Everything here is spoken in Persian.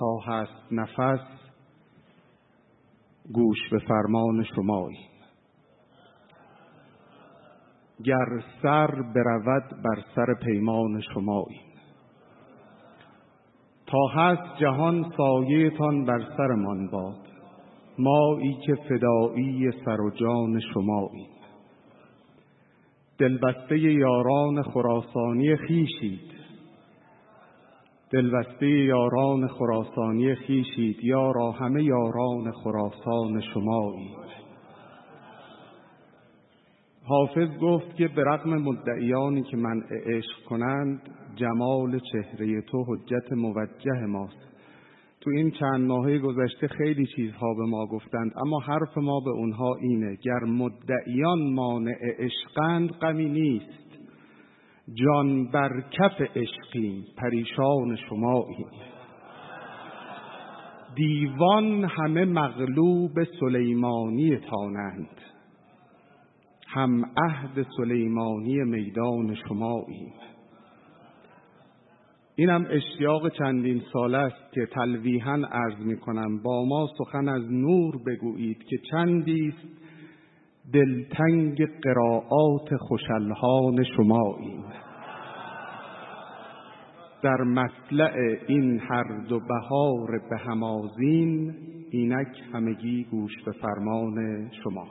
تا هست نفس گوش به فرمان شمایی گر سر برود بر سر پیمان شمایی تا هست جهان سایهتان بر سرمان باد. مایی که فدایی سر و جان شمایی. دلبسته یاران خراسانی خیشید دلبسته یاران خراسانی خیشید یارا همه یاران خراسان شمایی. حافظ گفت که به رغم مدعیانی که منع عشق کنند جمال چهره تو حجت موجه ماست. تو این چند ماهه گذشته خیلی چیزها به ما گفتند اما حرف ما به اونها اینه گر مدعیان مانع عشقند غمی نیست. جان بر کف عشقیم پریشان شماییم دیوان همه مغلوب سلیمانی تانند. هم عهد سلیمانی میدان شماییم اینم اشتیاق چندین سال است که تلویحا عرض می کنم با ما سخن از نور بگویید که چندیست دلتنگ قرائات خوشلهان شماییم در مطلع این هر دو بهار به همازین اینک همگی گوش به فرمان شما